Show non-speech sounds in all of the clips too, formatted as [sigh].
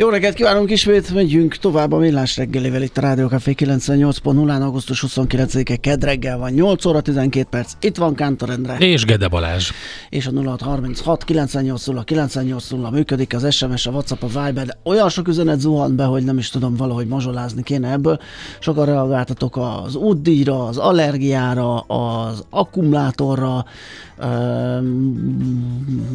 Jó reggelt kívánunk ismét, megyünk tovább a Millás reggelivel itt a Rádió Café 98.0-án, augusztus 29-e kedd reggel van, 8 óra 12 perc, itt van Kántor Endre. És Gede Balázs. És a 0636 980 980 működik az SMS, a WhatsApp, a Viber, de olyan sok üzenet zuhant be, hogy nem is tudom valahogy mazsolázni kéne ebből. Sokan reagáltatok az útdíjra, az allergiára, az akkumulátorra,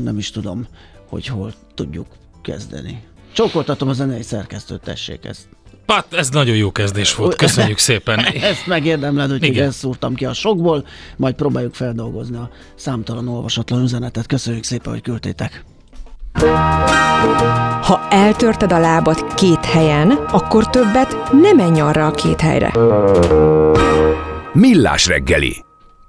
nem is tudom, hogy hol tudjuk kezdeni. Csókoltatom a zenei szerkesztőt, tessék ezt. Hát, ez nagyon jó kezdés volt, köszönjük [laughs] szépen. ezt megérdemled, hogy ezt szúrtam ki a sokból, majd próbáljuk feldolgozni a számtalan olvasatlan üzenetet. Köszönjük szépen, hogy küldtétek. Ha eltörted a lábad két helyen, akkor többet nem menj arra a két helyre. Millás reggeli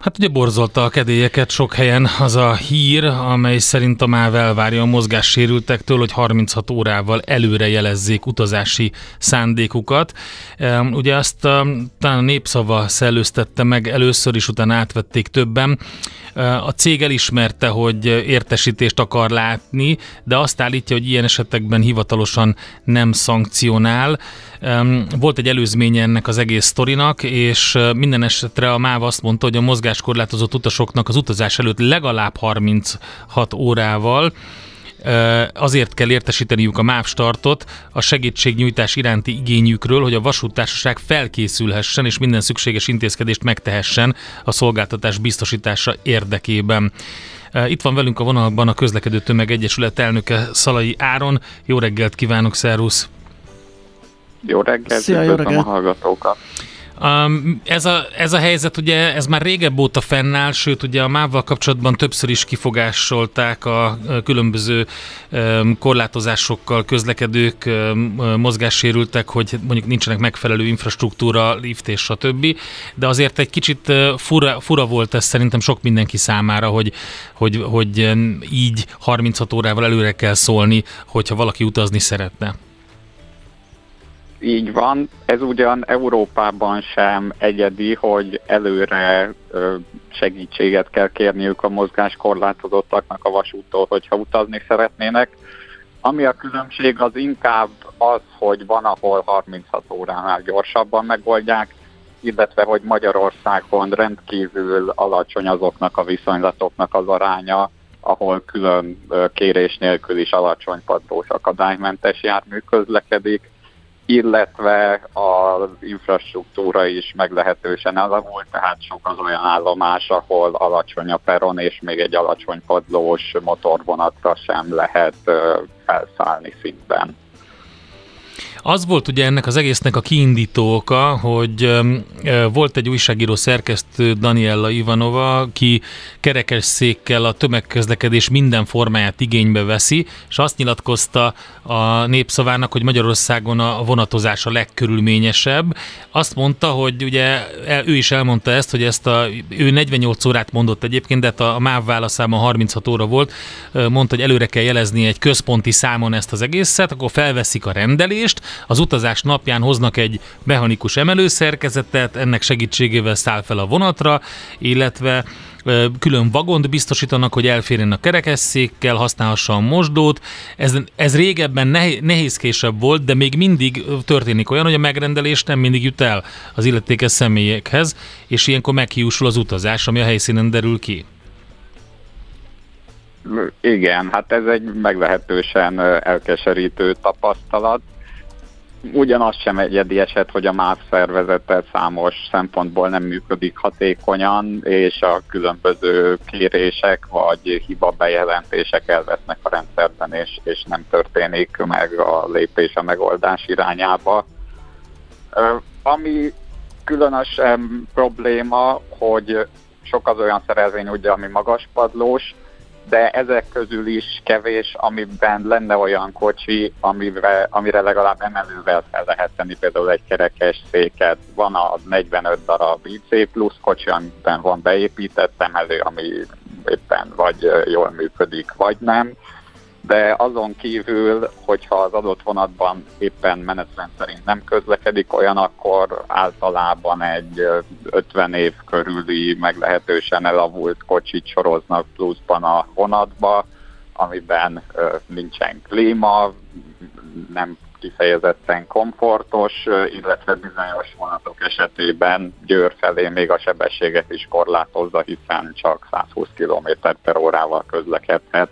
Hát ugye borzolta a kedélyeket sok helyen az a hír, amely szerint a MÁV elvárja a mozgássérültektől, hogy 36 órával előre jelezzék utazási szándékukat. Ugye azt talán a népszava szellőztette meg először is, utána átvették többen. A cég elismerte, hogy értesítést akar látni, de azt állítja, hogy ilyen esetekben hivatalosan nem szankcionál. Volt egy előzménye ennek az egész sztorinak, és minden esetre a MÁV azt mondta, hogy a mozgáskorlátozott utasoknak az utazás előtt legalább 36 órával azért kell értesíteniük a MÁV startot a segítségnyújtás iránti igényükről, hogy a vasúttársaság felkészülhessen és minden szükséges intézkedést megtehessen a szolgáltatás biztosítása érdekében. Itt van velünk a vonalban a Közlekedő Tömeg Egyesület elnöke Szalai Áron. Jó reggelt kívánok, szervusz! Jó reggelt, Szia, jó reggelt. a hallgatókat! Um, ez, a, ez a helyzet ugye, ez már régebb óta fennáll, sőt ugye a MÁV-val kapcsolatban többször is kifogásolták a különböző um, korlátozásokkal közlekedők, um, mozgássérültek, hogy mondjuk nincsenek megfelelő infrastruktúra, lift és stb. De azért egy kicsit fura, fura volt ez szerintem sok mindenki számára, hogy, hogy, hogy így 36 órával előre kell szólni, hogyha valaki utazni szeretne. Így van. Ez ugyan Európában sem egyedi, hogy előre segítséget kell kérniük a mozgáskorlátozottaknak a vasúttól, hogyha utazni szeretnének. Ami a különbség az inkább az, hogy van, ahol 36 óránál gyorsabban megoldják, illetve hogy Magyarországon rendkívül alacsony azoknak a viszonylatoknak az aránya, ahol külön kérés nélkül is alacsony padlós akadálymentes jármű közlekedik illetve az infrastruktúra is meglehetősen elavult, tehát sok az olyan állomás, ahol alacsony a peron, és még egy alacsony padlós motorvonatra sem lehet felszállni szintben. Az volt ugye ennek az egésznek a kiindító oka, hogy volt egy újságíró szerkesztő, Daniella Ivanova, aki kerekes a tömegközlekedés minden formáját igénybe veszi, és azt nyilatkozta a népszavának, hogy Magyarországon a vonatozás a legkörülményesebb. Azt mondta, hogy ugye ő is elmondta ezt, hogy ezt a, ő 48 órát mondott egyébként, de hát a MÁV válaszában 36 óra volt, mondta, hogy előre kell jelezni egy központi számon ezt az egészet, akkor felveszik a rendelést, az utazás napján hoznak egy mechanikus emelőszerkezetet, ennek segítségével száll fel a vonatra, illetve külön vagont biztosítanak, hogy elférjen a kerekesszékkel, használhassa a mosdót. Ez, ez régebben nehézkésebb volt, de még mindig történik olyan, hogy a megrendelés nem mindig jut el az illetékes személyekhez, és ilyenkor meghiúsul az utazás, ami a helyszínen derül ki. Igen, hát ez egy meglehetősen elkeserítő tapasztalat ugyanaz sem egyedi eset, hogy a MÁV szervezete számos szempontból nem működik hatékonyan, és a különböző kérések vagy hiba bejelentések elvesznek a rendszerben, és, és nem történik meg a lépés a megoldás irányába. Ami különösen probléma, hogy sok az olyan szerelvény, ugye, ami magas padlós, de ezek közül is kevés, amiben lenne olyan kocsi, amire, amire legalább emelővel fel lehet tenni például egy kerekes széket. Van a 45 darab IC plusz kocsi, amiben van beépített emelő, ami éppen vagy jól működik, vagy nem de azon kívül, hogyha az adott vonatban éppen menetrend szerint nem közlekedik olyan, akkor általában egy 50 év körüli meglehetősen elavult kocsit soroznak pluszban a vonatba, amiben nincsen klíma, nem kifejezetten komfortos, illetve bizonyos vonatok esetében Győr felé még a sebességet is korlátozza, hiszen csak 120 km per órával közlekedhet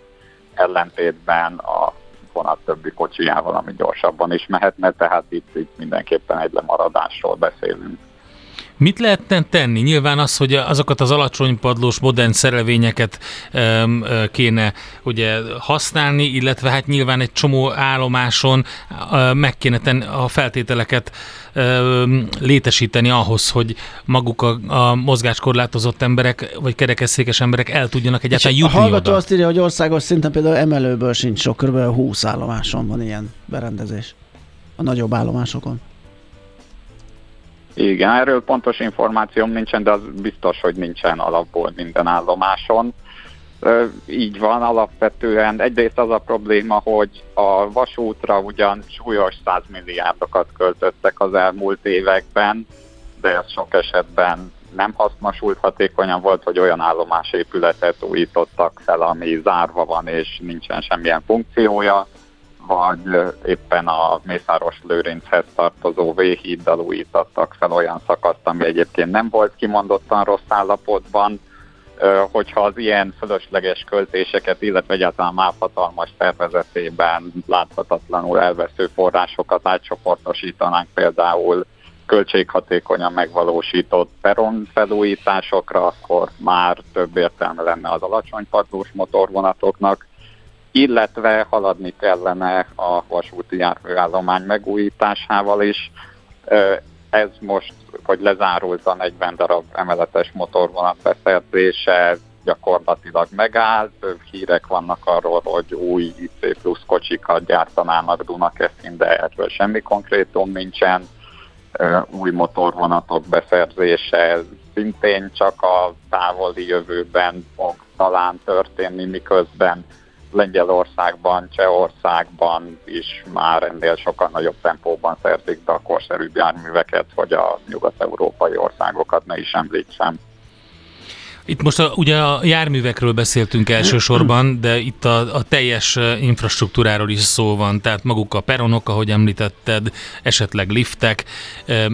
ellentétben a vonat többi kocsijával, ami gyorsabban is mehetne, tehát itt, itt mindenképpen egy lemaradásról beszélünk. Mit lehetne tenni? Nyilván az, hogy azokat az alacsony padlós modern szerelvényeket um, kéne ugye használni, illetve hát nyilván egy csomó állomáson uh, meg kéne tenni a feltételeket um, létesíteni ahhoz, hogy maguk a, a mozgáskorlátozott emberek, vagy kerekesszékes emberek el tudjanak egyáltalán jutni A hallgató oda. azt írja, hogy országos szinten például emelőből sincs sok, kb. 20 állomáson van ilyen berendezés. A nagyobb állomásokon. Igen, erről pontos információm nincsen, de az biztos, hogy nincsen alapból minden állomáson. Így van, alapvetően egyrészt az a probléma, hogy a vasútra ugyan súlyos százmilliárdokat költöttek az elmúlt években, de ez sok esetben nem hasznosult hatékonyan volt, hogy olyan állomásépületet újítottak fel, ami zárva van és nincsen semmilyen funkciója vagy éppen a Mészáros Lőrinchez tartozó V-híddal újítottak fel olyan szakaszt, ami egyébként nem volt kimondottan rossz állapotban, hogyha az ilyen fölösleges költéseket, illetve egyáltalán már hatalmas tervezetében láthatatlanul elvesző forrásokat átcsoportosítanánk például költséghatékonyan megvalósított peron felújításokra, akkor már több értelme lenne az alacsony motorvonatoknak, illetve haladni kellene a vasúti járműállomány megújításával is. Ez most, hogy lezárult a 40 darab emeletes motorvonat beszerzése, gyakorlatilag megállt. Hírek vannak arról, hogy új IC plusz kocsikat gyártanának Dunakeszin, de erről semmi konkrétum nincsen. Új motorvonatok beszerzése szintén csak a távoli jövőben fog talán történni, miközben Lengyelországban, Csehországban is már ennél sokkal nagyobb tempóban szerzik be a korszerűbb járműveket, hogy a nyugat-európai országokat ne is említsem. Itt most a, ugye a járművekről beszéltünk elsősorban, de itt a, a teljes infrastruktúráról is szó van, tehát maguk a peronok, ahogy említetted, esetleg liftek,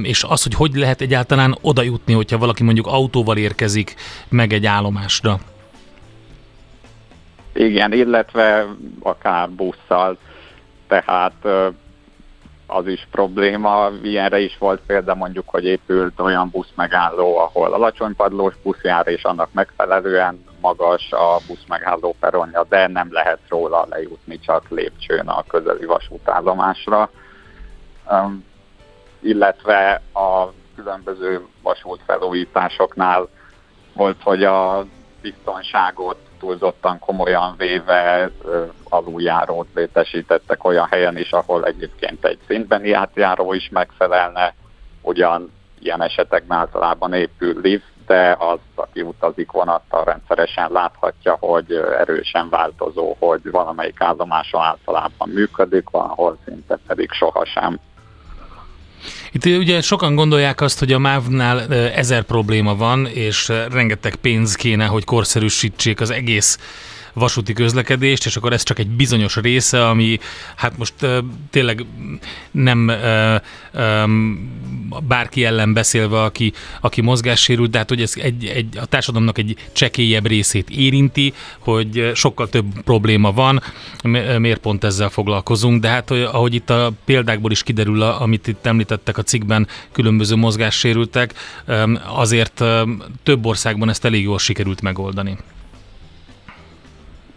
és az, hogy hogy lehet egyáltalán oda jutni, hogyha valaki mondjuk autóval érkezik meg egy állomásra. Igen, illetve akár busszal, tehát az is probléma. Ilyenre is volt példa mondjuk, hogy épült olyan busz megálló, ahol alacsony padlós busz jár, és annak megfelelően magas a busz megálló peronja, de nem lehet róla lejutni csak lépcsőn a közeli vasútállomásra. Um, illetve a különböző vasútfelújításoknál volt, hogy a biztonságot túlzottan komolyan véve aluljárót létesítettek olyan helyen is, ahol egyébként egy szintbeni átjáró is megfelelne, ugyan ilyen esetekben általában épül lift, de az, aki utazik vonattal rendszeresen láthatja, hogy erősen változó, hogy valamelyik állomáson általában működik, van, ahol szinte pedig sohasem. Itt ugye sokan gondolják azt, hogy a MÁV-nál ezer probléma van, és rengeteg pénz kéne, hogy korszerűsítsék az egész vasúti közlekedést, és akkor ez csak egy bizonyos része, ami hát most uh, tényleg nem uh, um, bárki ellen beszélve, aki, aki mozgássérült, de hát hogy ez egy, egy, a társadalomnak egy csekélyebb részét érinti, hogy sokkal több probléma van, miért pont ezzel foglalkozunk, de hát ahogy itt a példákból is kiderül, amit itt említettek a cikkben, különböző mozgássérültek, azért több országban ezt elég jól sikerült megoldani.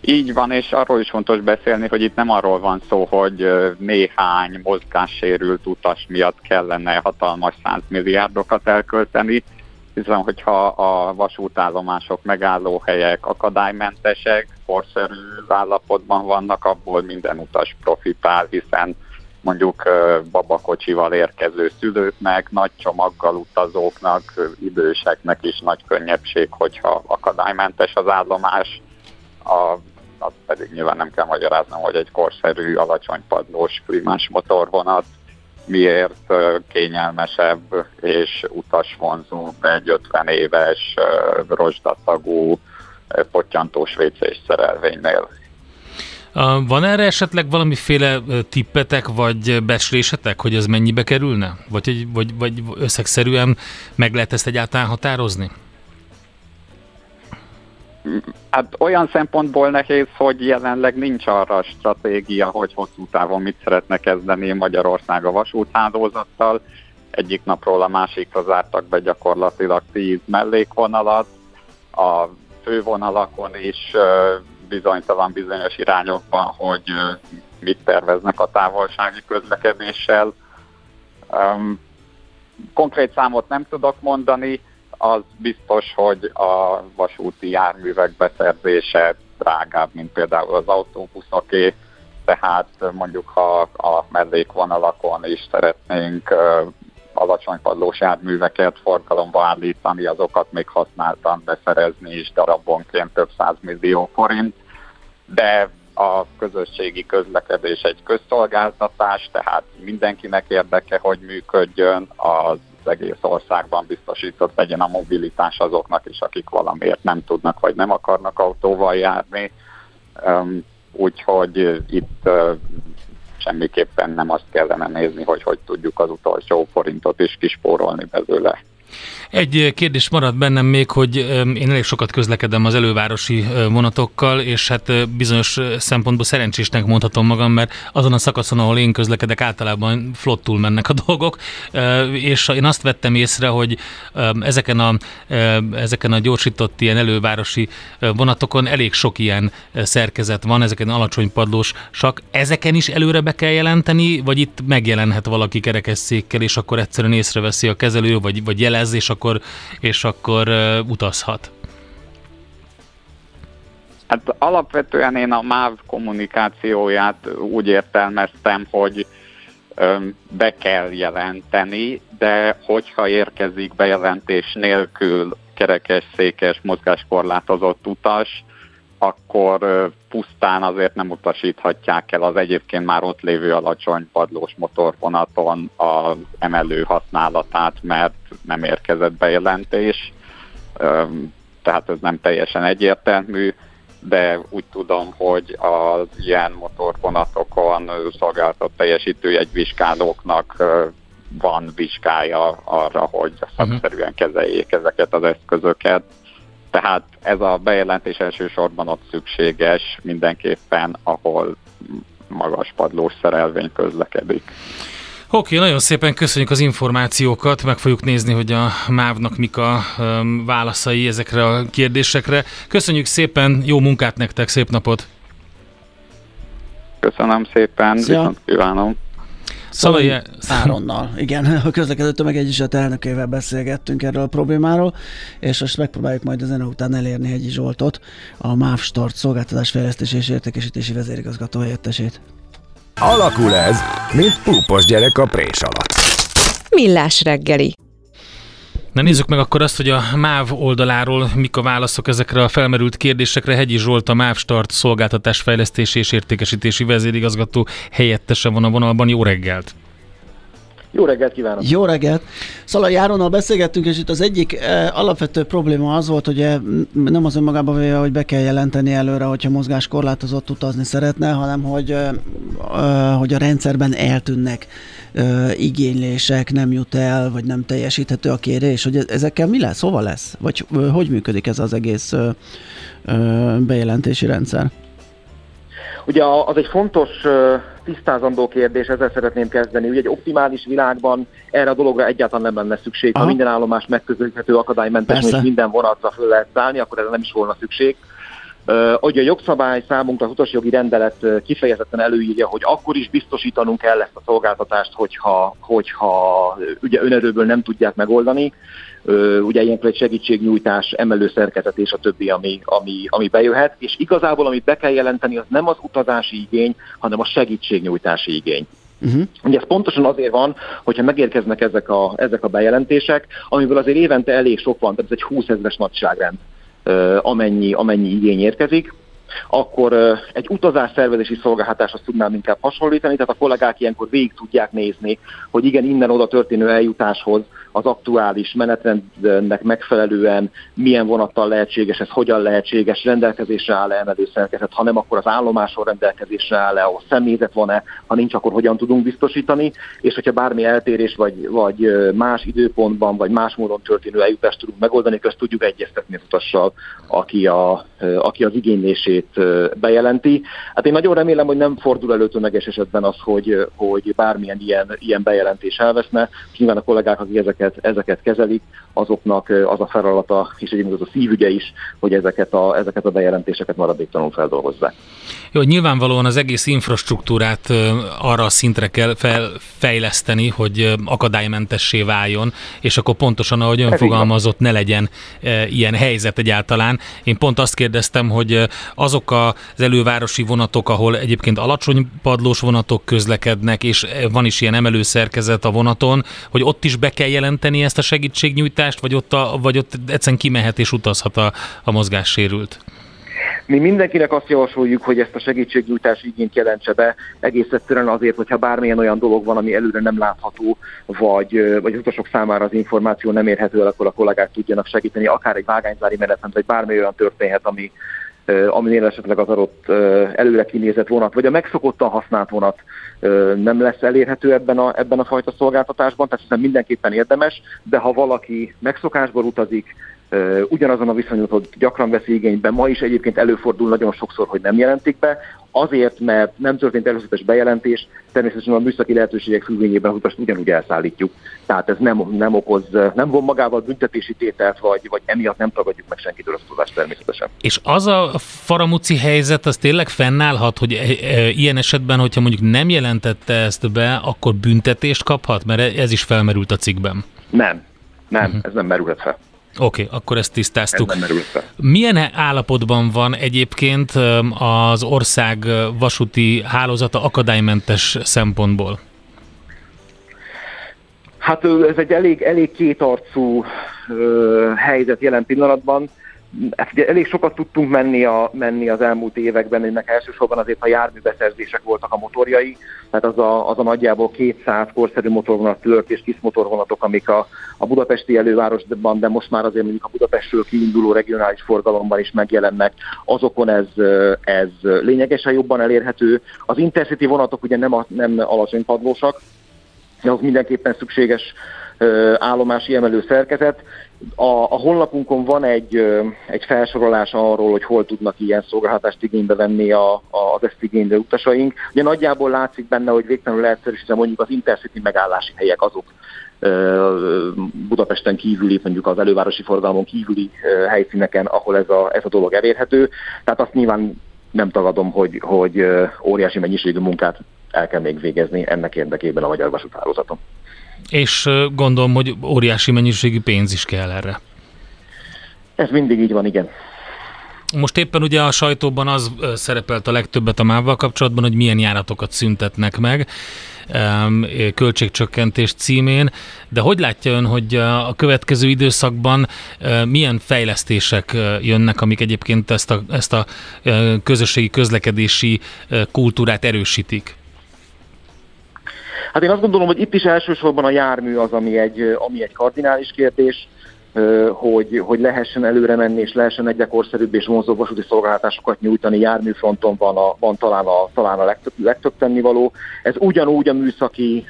Így van, és arról is fontos beszélni, hogy itt nem arról van szó, hogy néhány mozgássérült utas miatt kellene hatalmas százmilliárdokat elkölteni, hiszen hogyha a vasútállomások, megállóhelyek akadálymentesek, korszerű állapotban vannak, abból minden utas profitál, hiszen mondjuk babakocsival érkező szülőknek, nagy csomaggal utazóknak, időseknek is nagy könnyebbség, hogyha akadálymentes az állomás. A, azt pedig nyilván nem kell magyaráznom, hogy egy korszerű, alacsony padlós klímás motorvonat miért kényelmesebb és utasvonzóbb egy 50 éves rozsdatagú pottyantós vécés szerelvénynél. Van erre esetleg valamiféle tippetek, vagy beslésetek, hogy ez mennyibe kerülne? Vagy, vagy, vagy összegszerűen meg lehet ezt egyáltalán határozni? Hát olyan szempontból nehéz, hogy jelenleg nincs arra stratégia, hogy hosszú távon mit szeretne kezdeni Magyarország a vasúthálózattal. Egyik napról a másikra zártak be gyakorlatilag tíz mellékvonalat. A fővonalakon is bizonytalan bizonyos irányokban, hogy mit terveznek a távolsági közlekedéssel. Konkrét számot nem tudok mondani, az biztos, hogy a vasúti járművek beszerzése drágább, mint például az autóbuszoké, tehát mondjuk ha a mellékvonalakon is szeretnénk alacsony padlós járműveket forgalomba állítani, azokat még használtan beszerezni is darabonként több millió forint, de a közösségi közlekedés egy közszolgáltatás, tehát mindenkinek érdeke, hogy működjön, az egész országban biztosított legyen a mobilitás azoknak is, akik valamiért nem tudnak vagy nem akarnak autóval járni. Úgyhogy itt semmiképpen nem azt kellene nézni, hogy hogy tudjuk az utolsó forintot is kispórolni belőle. Egy kérdés maradt bennem még, hogy én elég sokat közlekedem az elővárosi vonatokkal, és hát bizonyos szempontból szerencsésnek mondhatom magam, mert azon a szakaszon, ahol én közlekedek, általában flottul mennek a dolgok, és én azt vettem észre, hogy ezeken a, ezeken a gyorsított ilyen elővárosi vonatokon elég sok ilyen szerkezet van, ezeken alacsony padlós sak. Ezeken is előre be kell jelenteni, vagy itt megjelenhet valaki kerekesszékkel, és akkor egyszerűen észreveszi a kezelő, vagy, vagy jelez, és akkor és akkor utazhat? Hát alapvetően én a MÁV kommunikációját úgy értelmeztem, hogy be kell jelenteni, de hogyha érkezik bejelentés nélkül kerekesszékes, mozgáskorlátozott utas, akkor pusztán azért nem utasíthatják el az egyébként már ott lévő alacsony padlós motorvonaton az emelő használatát, mert nem érkezett bejelentés, tehát ez nem teljesen egyértelmű, de úgy tudom, hogy az ilyen motorvonatokon szolgáltat teljesítőjegyvizsgálóknak van vizsgája arra, hogy mhm. szakszerűen kezeljék ezeket az eszközöket tehát ez a bejelentés elsősorban ott szükséges mindenképpen, ahol magas padlós szerelvény közlekedik. Oké, nagyon szépen köszönjük az információkat, meg fogjuk nézni, hogy a MÁV-nak mik a um, válaszai ezekre a kérdésekre. Köszönjük szépen, jó munkát nektek, szép napot! Köszönöm szépen, viszont kívánom! Szalai Áronnal, igen, a közlekedő tömegegyesület elnökével beszélgettünk erről a problémáról, és most megpróbáljuk majd a zene után elérni Hegyi Zsoltot, a MÁV Start szolgáltatás fejlesztési és értékesítési vezérigazgató helyettesét. Alakul ez, mint púpos gyerek a prés alatt. Millás reggeli. Na nézzük meg akkor azt, hogy a MÁV oldaláról mik a válaszok ezekre a felmerült kérdésekre. Hegyi Zsolt, a MÁV Start szolgáltatásfejlesztési és értékesítési vezérigazgató helyettese van a vonalban. Jó reggelt! Jó reggelt kívánok! Jó reggelt! Szalai Járonnal beszélgettünk, és itt az egyik eh, alapvető probléma az volt, hogy eh, nem az önmagában véve, hogy be kell jelenteni előre, hogyha mozgáskorlátozott utazni szeretne, hanem hogy, eh, hogy a rendszerben eltűnnek eh, igénylések, nem jut el, vagy nem teljesíthető a kérés, hogy ezekkel mi lesz, hova lesz? Vagy hogy működik ez az egész bejelentési rendszer? Ugye az egy fontos tisztázandó kérdés, ezzel szeretném kezdeni. Ugye egy optimális világban erre a dologra egyáltalán nem lenne szükség. Aha. Ha minden állomás megközelíthető, akadálymentes, és minden vonatra föl lehet szállni, akkor erre nem is volna szükség. Hogy a jogszabály számunkra az utasjogi rendelet kifejezetten előírja, hogy akkor is biztosítanunk kell ezt a szolgáltatást, hogyha, hogyha ugye önerőből nem tudják megoldani. Ugye ilyenkor egy segítségnyújtás, emelő szerkezet és a többi, ami, ami, ami bejöhet. És igazából, amit be kell jelenteni, az nem az utazási igény, hanem a segítségnyújtási igény. Uh-huh. Ugye ez pontosan azért van, hogyha megérkeznek ezek a, ezek a bejelentések, amiből azért évente elég sok van, tehát ez egy 20 ezeres nagyságrend amennyi, amennyi igény érkezik, akkor egy utazás szervezési szolgáltatáshoz tudnám inkább hasonlítani, tehát a kollégák ilyenkor végig tudják nézni, hogy igen, innen oda történő eljutáshoz az aktuális menetrendnek megfelelően milyen vonattal lehetséges, ez hogyan lehetséges, rendelkezésre áll-e emelőszerkezet, ha nem, akkor az állomáson rendelkezésre áll-e, ahol személyzet van-e, ha nincs, akkor hogyan tudunk biztosítani, és hogyha bármi eltérés, vagy, vagy más időpontban, vagy más módon történő eljutást tudunk megoldani, ezt tudjuk egyeztetni az utassal, aki, a, aki az igénylését bejelenti. Hát én nagyon remélem, hogy nem fordul elő tömeges esetben az, hogy, hogy bármilyen ilyen, ilyen bejelentés elveszne. Nyilván a kollégák, akik ezeket ezeket, ezeket kezelik, azoknak az a feladata, és egyébként az a szívügye is, hogy ezeket a, ezeket a bejelentéseket maradéktalanul feldolgozzák. Jó, nyilvánvalóan az egész infrastruktúrát arra a szintre kell fejleszteni, hogy akadálymentessé váljon, és akkor pontosan, ahogy ön fogalmazott, ne legyen ilyen helyzet egyáltalán. Én pont azt kérdeztem, hogy azok az elővárosi vonatok, ahol egyébként alacsony padlós vonatok közlekednek, és van is ilyen emelőszerkezet a vonaton, hogy ott is be kell jelenteni ezt a segítségnyújtást, vagy ott, a, vagy ott egyszerűen kimehet és utazhat a, a mozgássérült? Mi mindenkinek azt javasoljuk, hogy ezt a segítségnyújtás igényt jelentse be, egész egyszerűen azért, hogyha bármilyen olyan dolog van, ami előre nem látható, vagy, vagy az utasok számára az információ nem érhető el, akkor a kollégák tudjanak segíteni, akár egy vágányzári menetrend, vagy bármi olyan történhet, ami, aminél esetleg az adott előre kinézett vonat, vagy a megszokottan használt vonat nem lesz elérhető ebben a, ebben a fajta szolgáltatásban, tehát hiszen mindenképpen érdemes, de ha valaki megszokásból utazik, ugyanazon a viszonyutot gyakran veszi igénybe, ma is egyébként előfordul nagyon sokszor, hogy nem jelentik be, azért, mert nem történt előzetes bejelentés, természetesen a műszaki lehetőségek függvényében az utast ugyanúgy elszállítjuk. Tehát ez nem, nem okoz, nem von magával büntetési tételt, vagy, vagy emiatt nem tagadjuk meg senkitől a tudást természetesen. És az a faramuci helyzet, az tényleg fennállhat, hogy e, e, ilyen esetben, hogyha mondjuk nem jelentette ezt be, akkor büntetést kaphat? Mert ez is felmerült a cikkben. Nem, nem, uh-huh. ez nem merülhet fel. Oké, okay, akkor ezt tisztáztuk. Milyen állapotban van egyébként az ország vasúti hálózata akadálymentes szempontból? Hát ez egy elég, elég kétarcú ö, helyzet jelen pillanatban ezt ugye elég sokat tudtunk menni, a, menni az elmúlt években, ennek elsősorban azért a járműbeszerzések voltak a motorjai, tehát az a, az a nagyjából 200 korszerű motorvonat, tört és kis motorvonatok, amik a, a budapesti elővárosban, de most már azért mondjuk a Budapestről kiinduló regionális forgalomban is megjelennek, azokon ez, ez lényegesen jobban elérhető. Az Intercity vonatok ugye nem, a, nem alacsony padlósak, de az mindenképpen szükséges állomási emelő szerkezet. A, a honlapunkon van egy, egy felsorolás arról, hogy hol tudnak ilyen szolgáltatást igénybe venni a, a, az ezt igénylő utasaink. Ugye nagyjából látszik benne, hogy végtelenül leegyszerűsítve mondjuk az Intercity megállási helyek azok, Budapesten kívüli, mondjuk az elővárosi forgalmon kívüli helyszíneken, ahol ez a, ez a dolog elérhető. Tehát azt nyilván nem tagadom, hogy, hogy óriási mennyiségű munkát el kell még végezni ennek érdekében a magyar vasúthálózaton és gondolom, hogy óriási mennyiségű pénz is kell erre. Ez mindig így van, igen. Most éppen ugye a sajtóban az szerepelt a legtöbbet a mávval kapcsolatban, hogy milyen járatokat szüntetnek meg költségcsökkentés címén, de hogy látja ön, hogy a következő időszakban milyen fejlesztések jönnek, amik egyébként ezt a, ezt a közösségi közlekedési kultúrát erősítik? Hát én azt gondolom, hogy itt is elsősorban a jármű az, ami egy, ami egy kardinális kérdés, hogy, hogy lehessen előre menni, és lehessen egyre korszerűbb és vonzóbb vasúti szolgáltatásokat nyújtani. Járműfronton van, a, van talán a, talán a legtöbb, legtöbb tennivaló. Ez ugyanúgy a műszaki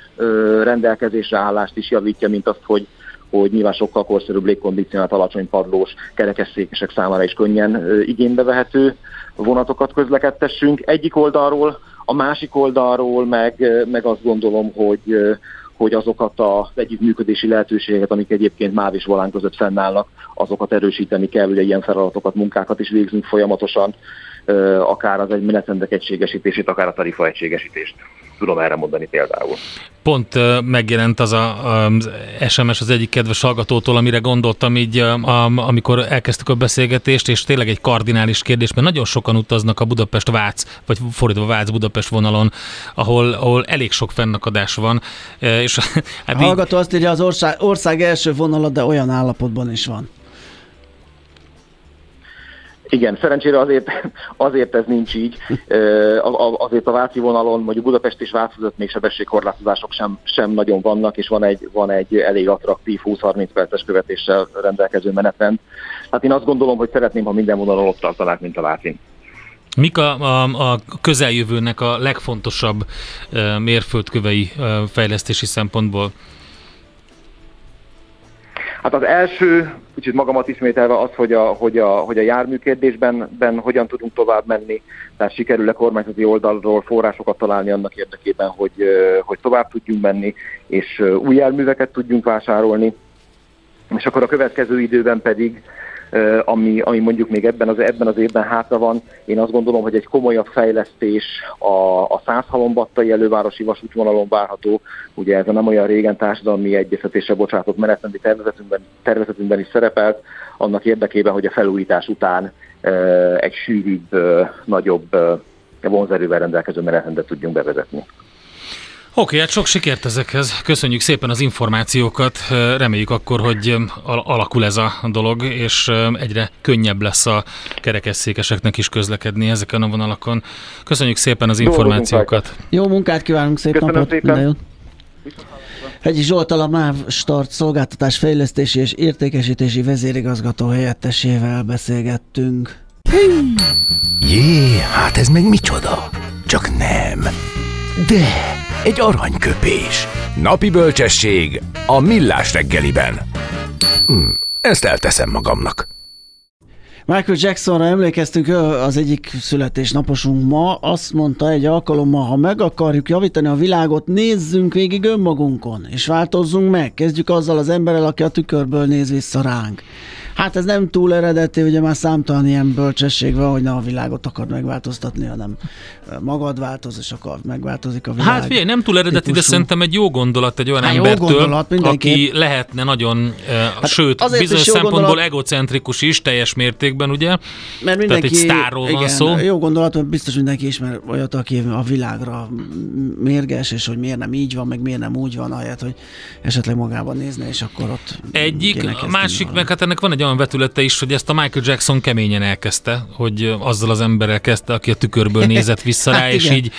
rendelkezésre állást is javítja, mint azt, hogy, hogy nyilván sokkal korszerűbb légkondicionált, alacsony padlós, kerekesszékesek számára is könnyen igénybe vehető vonatokat közlekedtessünk. Egyik oldalról a másik oldalról meg, meg azt gondolom, hogy, hogy azokat az együttműködési lehetőségeket, amik egyébként MÁV és Volán között fennállnak, azokat erősíteni kell, ugye ilyen feladatokat, munkákat is végzünk folyamatosan, akár az egy menetrendek egységesítését, akár a tarifa egységesítést tudom erre mondani például. Pont megjelent az a, az SMS az egyik kedves hallgatótól, amire gondoltam így, amikor elkezdtük a beszélgetést, és tényleg egy kardinális kérdés, mert nagyon sokan utaznak a Budapest-Vác, vagy fordítva Vác-Budapest vonalon, ahol, ahol elég sok fennakadás van. És, [laughs] hát a hallgató így... azt írja, az ország, ország első vonala, de olyan állapotban is van. Igen, szerencsére azért, [laughs] azért ez nincs így. Azért a Váci vonalon, mondjuk Budapest és Vác között még sebességkorlátozások sem, sem nagyon vannak, és van egy, van egy elég attraktív 20-30 perces követéssel rendelkező menetrend. Hát én azt gondolom, hogy szeretném, ha minden vonalon ott tartanák, mint a Vácin. Mik a, a, a közeljövőnek a legfontosabb mérföldkövei fejlesztési szempontból? Hát az első, kicsit magamat ismételve az, hogy a, hogy a, hogy a jármű kérdésben ben hogyan tudunk tovább menni, tehát sikerül-e kormányzati oldalról forrásokat találni annak érdekében, hogy, hogy tovább tudjunk menni, és új járműveket tudjunk vásárolni, és akkor a következő időben pedig ami, ami mondjuk még ebben az, ebben az évben hátra van. Én azt gondolom, hogy egy komolyabb fejlesztés a, a Százhalombattai elővárosi vasútvonalon várható. Ugye ez a nem olyan régen társadalmi egyeztetésre bocsátott menetrendi tervezetünkben, tervezetünkben is szerepelt, annak érdekében, hogy a felújítás után egy sűrűbb, nagyobb vonzerővel rendelkező menetrendet tudjunk bevezetni. Oké, hát sok sikert ezekhez. Köszönjük szépen az információkat. Reméljük akkor, hogy alakul ez a dolog, és egyre könnyebb lesz a kerekesszékeseknek is közlekedni ezeken a vonalakon. Köszönjük szépen az információkat. Jó munkát kívánunk, szép Köszönöm napot, szépen. minden jót. Hegyi Zsoltal a MÁV Start szolgáltatás fejlesztési és értékesítési vezérigazgató helyettesével beszélgettünk. Jé, hát ez meg micsoda? Csak nem. De egy aranyköpés. Napi bölcsesség a millás reggeliben. Hm, ezt elteszem magamnak. Michael Jacksonra emlékeztünk, az egyik születésnaposunk ma, azt mondta egy alkalommal, ha meg akarjuk javítani a világot, nézzünk végig önmagunkon, és változzunk meg. Kezdjük azzal az emberrel, aki a tükörből néz vissza ránk. Hát ez nem túl eredeti, ugye már számtalan ilyen bölcsesség van, hogy ne a világot akar megváltoztatni, hanem magad változ, és akkor megváltozik a világ. Hát figyelj, nem túl eredeti, típusú. de szerintem egy jó gondolat egy olyan hát embertől, gondolat, aki lehetne nagyon, hát sőt, bizonyos szempontból gondolat, egocentrikus is, teljes mértékben, ugye? Mert mindenki, Tehát egy sztárról igen, van szó. Jó gondolat, mert biztos mindenki ismer olyat, aki a világra mérges, és hogy miért nem így van, meg miért nem úgy van, ahelyett, hogy esetleg magában nézne, és akkor ott Egyik, a másik, meg hát ennek van egy olyan vetülete is, hogy ezt a Michael Jackson keményen elkezdte, hogy azzal az emberrel kezdte, aki a tükörből nézett vissza [laughs] rá, hát és igen. így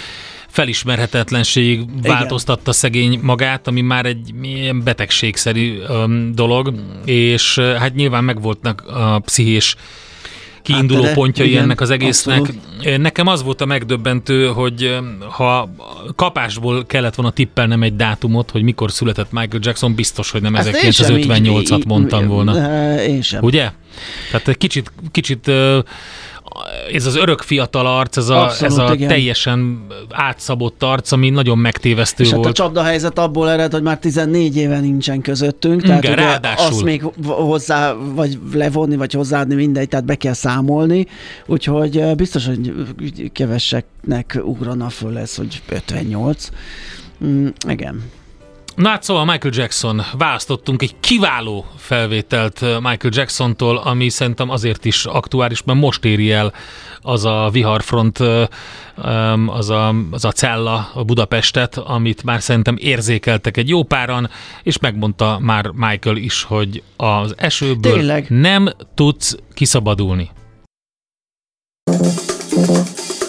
felismerhetetlenség változtatta szegény magát, ami már egy ilyen betegségszerű um, dolog, és hát nyilván megvoltnak a pszichés kiinduló hát, pontjai igen, ennek az egésznek. Abszolút. Nekem az volt a megdöbbentő, hogy ha kapásból kellett volna tippelnem egy dátumot, hogy mikor született Michael Jackson, biztos, hogy nem 1958-at mondtam volna. Én sem. Ugye? Tehát egy kicsit, kicsit ez az örök fiatal arc, ez a, Abszolút, ez a teljesen átszabott arc, ami nagyon megtévesztő és volt. Hát a csapda helyzet abból ered, hogy már 14 éve nincsen közöttünk, tehát Igen, ugye azt még hozzá, vagy levonni, vagy hozzáadni mindegy, tehát be kell számolni, úgyhogy biztos, hogy keveseknek ugrana föl ez, hogy 58. Mm, igen. Na hát szóval Michael Jackson, választottunk egy kiváló felvételt Michael Jacksontól, ami szerintem azért is aktuális, mert most éri el az a viharfront, az a, az a cella a Budapestet, amit már szerintem érzékeltek egy jó páran, és megmondta már Michael is, hogy az esőből Tényleg? nem tudsz kiszabadulni.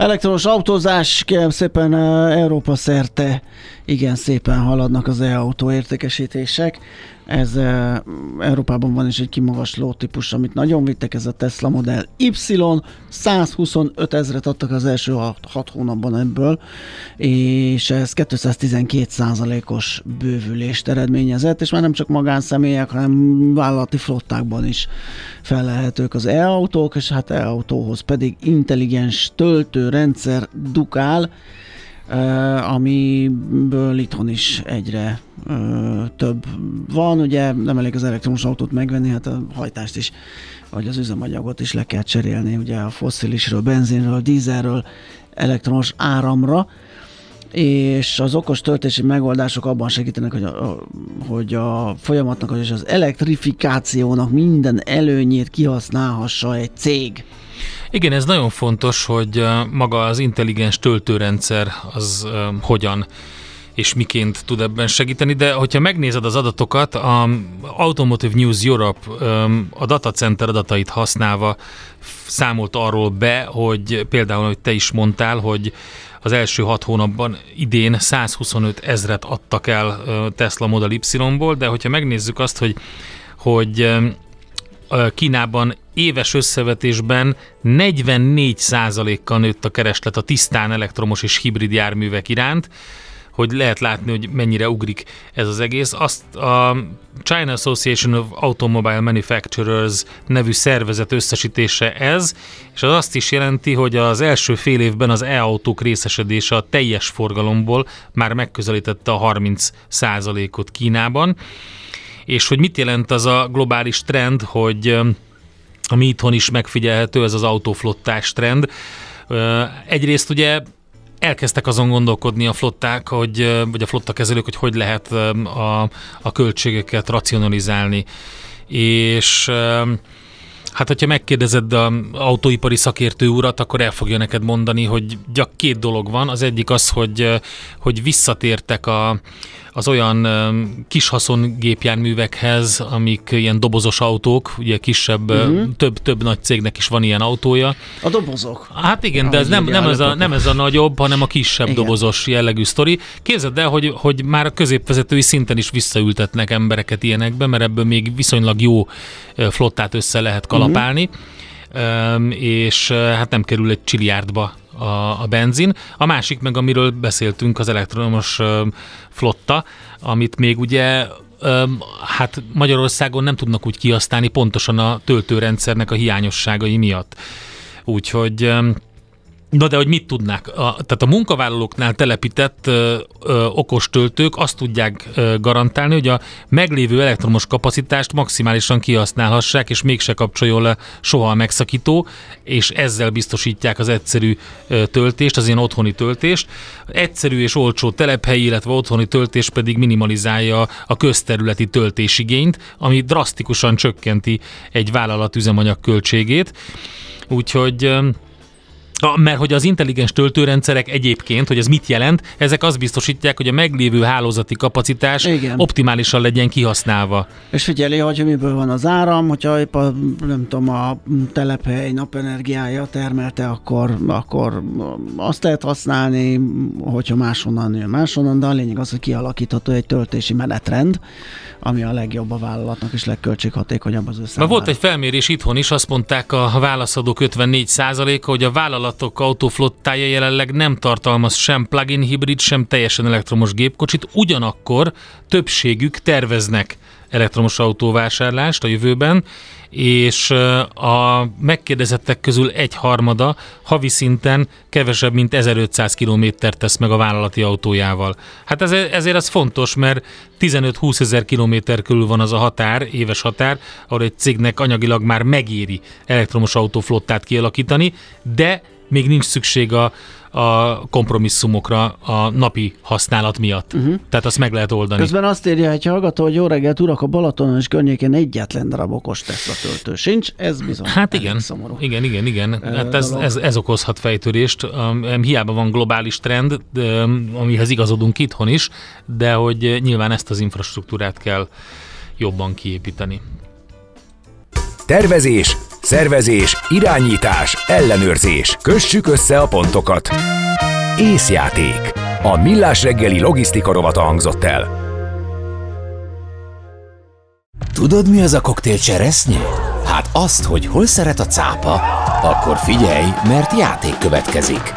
Elektromos autózás, kérem szépen Európa szerte igen szépen haladnak az e-autó értékesítések. Ez e, Európában van is egy kimagasló típus, amit nagyon vittek, ez a Tesla Model Y, 125 ezret adtak az első 6 hónapban ebből, és ez 212 százalékos bővülést eredményezett, és már nem csak magánszemélyek, hanem vállalati flottákban is felelhetők az e-autók, és hát e-autóhoz pedig intelligens töltőrendszer dukál, amiből itthon is egyre több van. Ugye nem elég az elektromos autót megvenni, hát a hajtást is, vagy az üzemanyagot is le kell cserélni, ugye a fosszilisről, benzinről, dízelről, elektromos áramra, és az okos töltési megoldások abban segítenek, hogy a, hogy a folyamatnak és az elektrifikációnak minden előnyét kihasználhassa egy cég. Igen, ez nagyon fontos, hogy maga az intelligens töltőrendszer az hogyan és miként tud ebben segíteni, de hogyha megnézed az adatokat, a Automotive News Europe a datacenter adatait használva számolt arról be, hogy például, hogy te is mondtál, hogy az első hat hónapban idén 125 ezret adtak el Tesla Model Y-ból, de hogyha megnézzük azt, hogy, hogy Kínában éves összevetésben 44%-kal nőtt a kereslet a tisztán elektromos és hibrid járművek iránt, hogy lehet látni, hogy mennyire ugrik ez az egész. Azt a China Association of Automobile Manufacturers nevű szervezet összesítése ez, és az azt is jelenti, hogy az első fél évben az e-autók részesedése a teljes forgalomból már megközelítette a 30 ot Kínában. És hogy mit jelent az a globális trend, hogy ami itthon is megfigyelhető, ez az autóflottás trend. Egyrészt ugye elkezdtek azon gondolkodni a flották, hogy, vagy a flottakezelők, hogy hogy lehet a, a költségeket racionalizálni. És Hát, hogyha megkérdezed az autóipari szakértő urat, akkor el fogja neked mondani, hogy gyak két dolog van. Az egyik az, hogy, hogy visszatértek a, az olyan kis haszongépjárművekhez, amik ilyen dobozos autók, ugye kisebb, uh-huh. több, több nagy cégnek is van ilyen autója. A dobozok. Hát igen, de ez nem, nem, ez a, nem ez a nagyobb, hanem a kisebb igen. dobozos jellegű sztori. Képzeld el, hogy, hogy már a középvezetői szinten is visszaültetnek embereket ilyenekbe, mert ebből még viszonylag jó flottát össze lehet kalapálni. Uh-huh. és hát nem kerül egy csiliárdba a, a benzin. A másik meg, amiről beszéltünk, az elektromos flotta, amit még ugye hát Magyarországon nem tudnak úgy kihasználni pontosan a töltőrendszernek a hiányosságai miatt. Úgyhogy Na de hogy mit tudnák? A, tehát a munkavállalóknál telepített ö, ö, okos töltők azt tudják ö, garantálni, hogy a meglévő elektromos kapacitást maximálisan kihasználhassák, és mégse kapcsoljon le soha a megszakító, és ezzel biztosítják az egyszerű ö, töltést, az ilyen otthoni töltést. Egyszerű és olcsó telephelyi, illetve otthoni töltés pedig minimalizálja a közterületi töltésigényt, ami drasztikusan csökkenti egy vállalat üzemanyag költségét. Úgyhogy mert hogy az intelligens töltőrendszerek egyébként, hogy ez mit jelent, ezek azt biztosítják, hogy a meglévő hálózati kapacitás Igen. optimálisan legyen kihasználva. És figyeli, hogy miből van az áram, hogyha épp a, nem tudom, a telephely napenergiája termelte, akkor, akkor azt lehet használni, hogyha máshonnan jön máshonnan, de a lényeg az, hogy kialakítható egy töltési menetrend, ami a legjobb a vállalatnak és legköltséghatékonyabb az össze. Volt egy felmérés itthon is, azt mondták a válaszadók 54%-a, hogy a vállalatok autóflottája jelenleg nem tartalmaz sem plug-in hibrid, sem teljesen elektromos gépkocsit, ugyanakkor többségük terveznek elektromos autóvásárlást a jövőben, és a megkérdezettek közül egy harmada havi szinten kevesebb, mint 1500 kilométert tesz meg a vállalati autójával. Hát ez, ezért ez fontos, mert 15-20 ezer kilométer körül van az a határ, éves határ, ahol egy cégnek anyagilag már megéri elektromos autóflottát kialakítani, de még nincs szükség a, a kompromisszumokra a napi használat miatt. Uh-huh. Tehát azt meg lehet oldani. Közben azt írja egy hallgató, hogy jó reggelt, urak, a Balatonon és környékén egyetlen darab okos Tesla töltő sincs. Ez bizony Hát igen, szomorú. igen, igen, igen. Hát ez, ez, ez, okozhat fejtörést. Hiába van globális trend, amihez igazodunk itthon is, de hogy nyilván ezt az infrastruktúrát kell jobban kiépíteni. Tervezés, szervezés, irányítás, ellenőrzés. Kössük össze a pontokat. Észjáték. A Millás reggeli logisztika rovata hangzott el. Tudod, mi az a koktél cseresznye? Hát azt, hogy hol szeret a cápa, akkor figyelj, mert játék következik.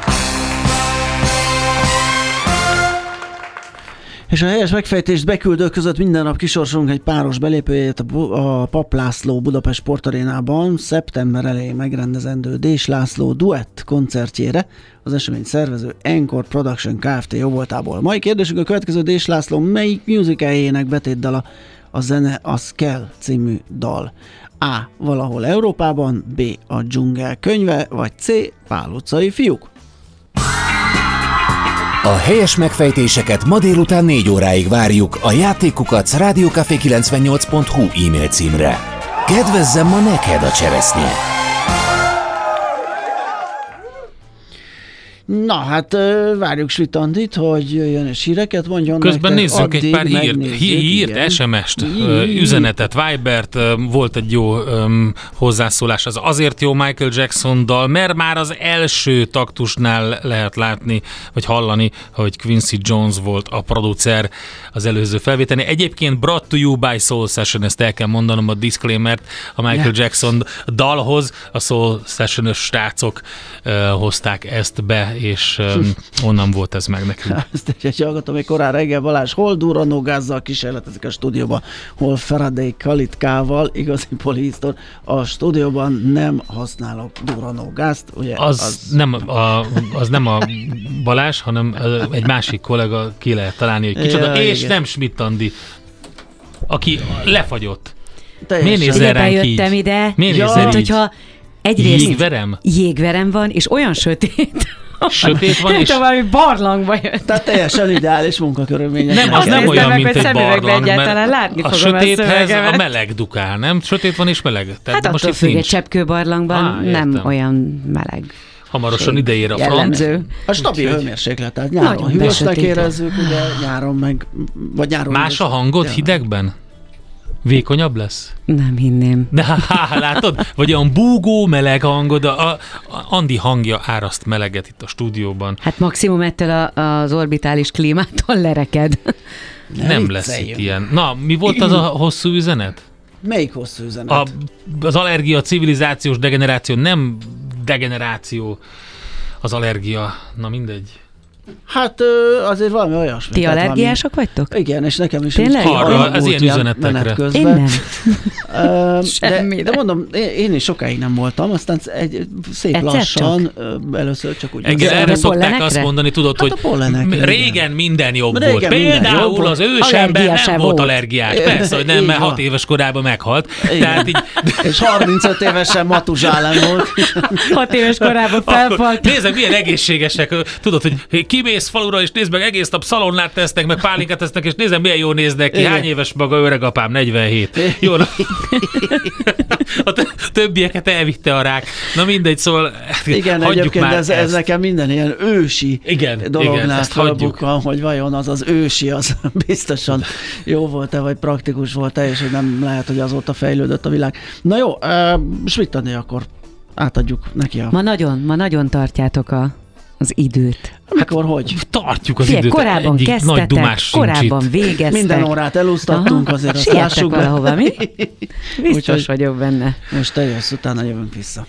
És a helyes megfejtést beküldők között minden nap kisorsolunk egy páros belépőjét a, Bu- a Pap László Budapest Sportarénában szeptember elején megrendezendő Dés László duett koncertjére az esemény szervező Encore Production Kft. jóvoltából. Mai kérdésünk a következő Dés László melyik musicaljének betétdala a zene az kell című dal. A. Valahol Európában, B. A dzsungel könyve, vagy C. Pál utcai fiúk. A helyes megfejtéseket ma délután 4 óráig várjuk a játékukat rádiókafé98.hu e-mail címre. Kedvezzem ma neked a cseresznye! Na hát várjuk Svitandit, hogy jöjjön és híreket mondjon Közben nektek. nézzük egy pár hírt, hírt. SMS-t, üzenetet, Vibert, volt egy jó öm, hozzászólás, az azért jó Michael Jackson dal, mert már az első taktusnál lehet látni, vagy hallani, hogy Quincy Jones volt a producer az előző felvételén. Egyébként Brought to You by Soul Session, ezt el kell mondanom a disclaimert, a Michael Ja. Jackson dalhoz a Soul Session-ös srácok ö, hozták ezt be, és öm, onnan volt ez meg nekünk. [laughs] Ezt egy, egy hallgatom, hogy korán reggel Balázs hol durranógázzal kísérletezik a stúdióban, hol Faraday kalitkával, igazi polihisztor. A stúdióban nem használok durranógázt, ugye? Az, az... Nem a, az nem a Balázs, hanem egy másik kollega ki lehet találni, hogy kicsoda, Ja, és igen. nem Schmidt Andi, aki lefagyott. teljesen- Miért nézel ránk így? ide, Miért Ja. nézel így? hogyha egyrészt Jégverem? jégverem van, és olyan sötét, Sötét van, [laughs] és valami barlangba jött. Tehát teljesen ideális munkakörülmények. nem, az nem olyan, meg, mint hogy egy barlang, egyáltalán mert látni a a sötéthez a meleg dukál, nem? Sötét van és meleg. Tehát Hát most attól függ, egy nincs. cseppkőbarlangban Á, nem értem. olyan meleg. Hamarosan ideér a franc. Jellemző. A stabil hőmérséklet, tehát nyáron hűvösnek érezzük, ugye nyáron meg, vagy nyáron Más a hangod hidegben? Vékonyabb lesz? Nem hinném. De há, há, látod? Vagy olyan búgó, meleg hangod, a, a Andi hangja áraszt meleget itt a stúdióban. Hát maximum ettől a, az orbitális klímától lereked. Ne Nem lesz itt ilyen. Na, mi volt az a [laughs] hosszú üzenet? Melyik hosszú üzenet? A, az allergia civilizációs degeneráció, nem degeneráció, az allergia. Na mindegy. Hát azért valami olyasmi. Ti allergiások vagytok? Valami, igen, és nekem is. Tényleg? Arra, ez ilyen üzenetekre. Én nem. [laughs] De, de mondom, én, én is sokáig nem voltam, aztán egy szép Egyszer lassan, ö, először csak úgy. Igen, erre szokták azt mondani, tudod, Hát hogy pollenekre, régen minden jobb Régen volt. minden jobb Például volt. az ősember nem volt volt. allergiás. Persze, hogy nem, mert hat éves korában meghalt. Tehát így, És 35 évesen Matuzsálem volt. Hat éves korában felfalt. nézd, milyen egészségesek. Tudod, hogy kimész falura, és nézd meg, egész nap szalonnát tesznek, meg pálinkát tesznek, és nézd, milyen jól néznek ki. Igen. Hány éves maga öregapám? 47. Jó, na. A tö- többieket elvitte a rák. Na mindegy, szóval Igen, hagyjuk egyébként már ez, ez ezt. nekem minden ilyen ősi Igen, igen, dolognál felbukkan, hogy vajon az az ősi, az [laughs] biztosan jó volt-e, vagy praktikus volt-e, és hogy nem lehet, hogy azóta fejlődött a világ. Na jó, uh, Svittani akkor átadjuk neki a... Ma nagyon, ma nagyon tartjátok a, az időt. Mikor, hogy? Tartjuk az Figyelj, időt. korábban Egyik nagy kezdtetek, dumás sincs korábban végeztek. Minden órát elúsztattunk, Aha, azért azt lássuk be. valahova, mi? [laughs] Biztos Úgyhogy- vagyok benne. Most teljes utána jövünk vissza.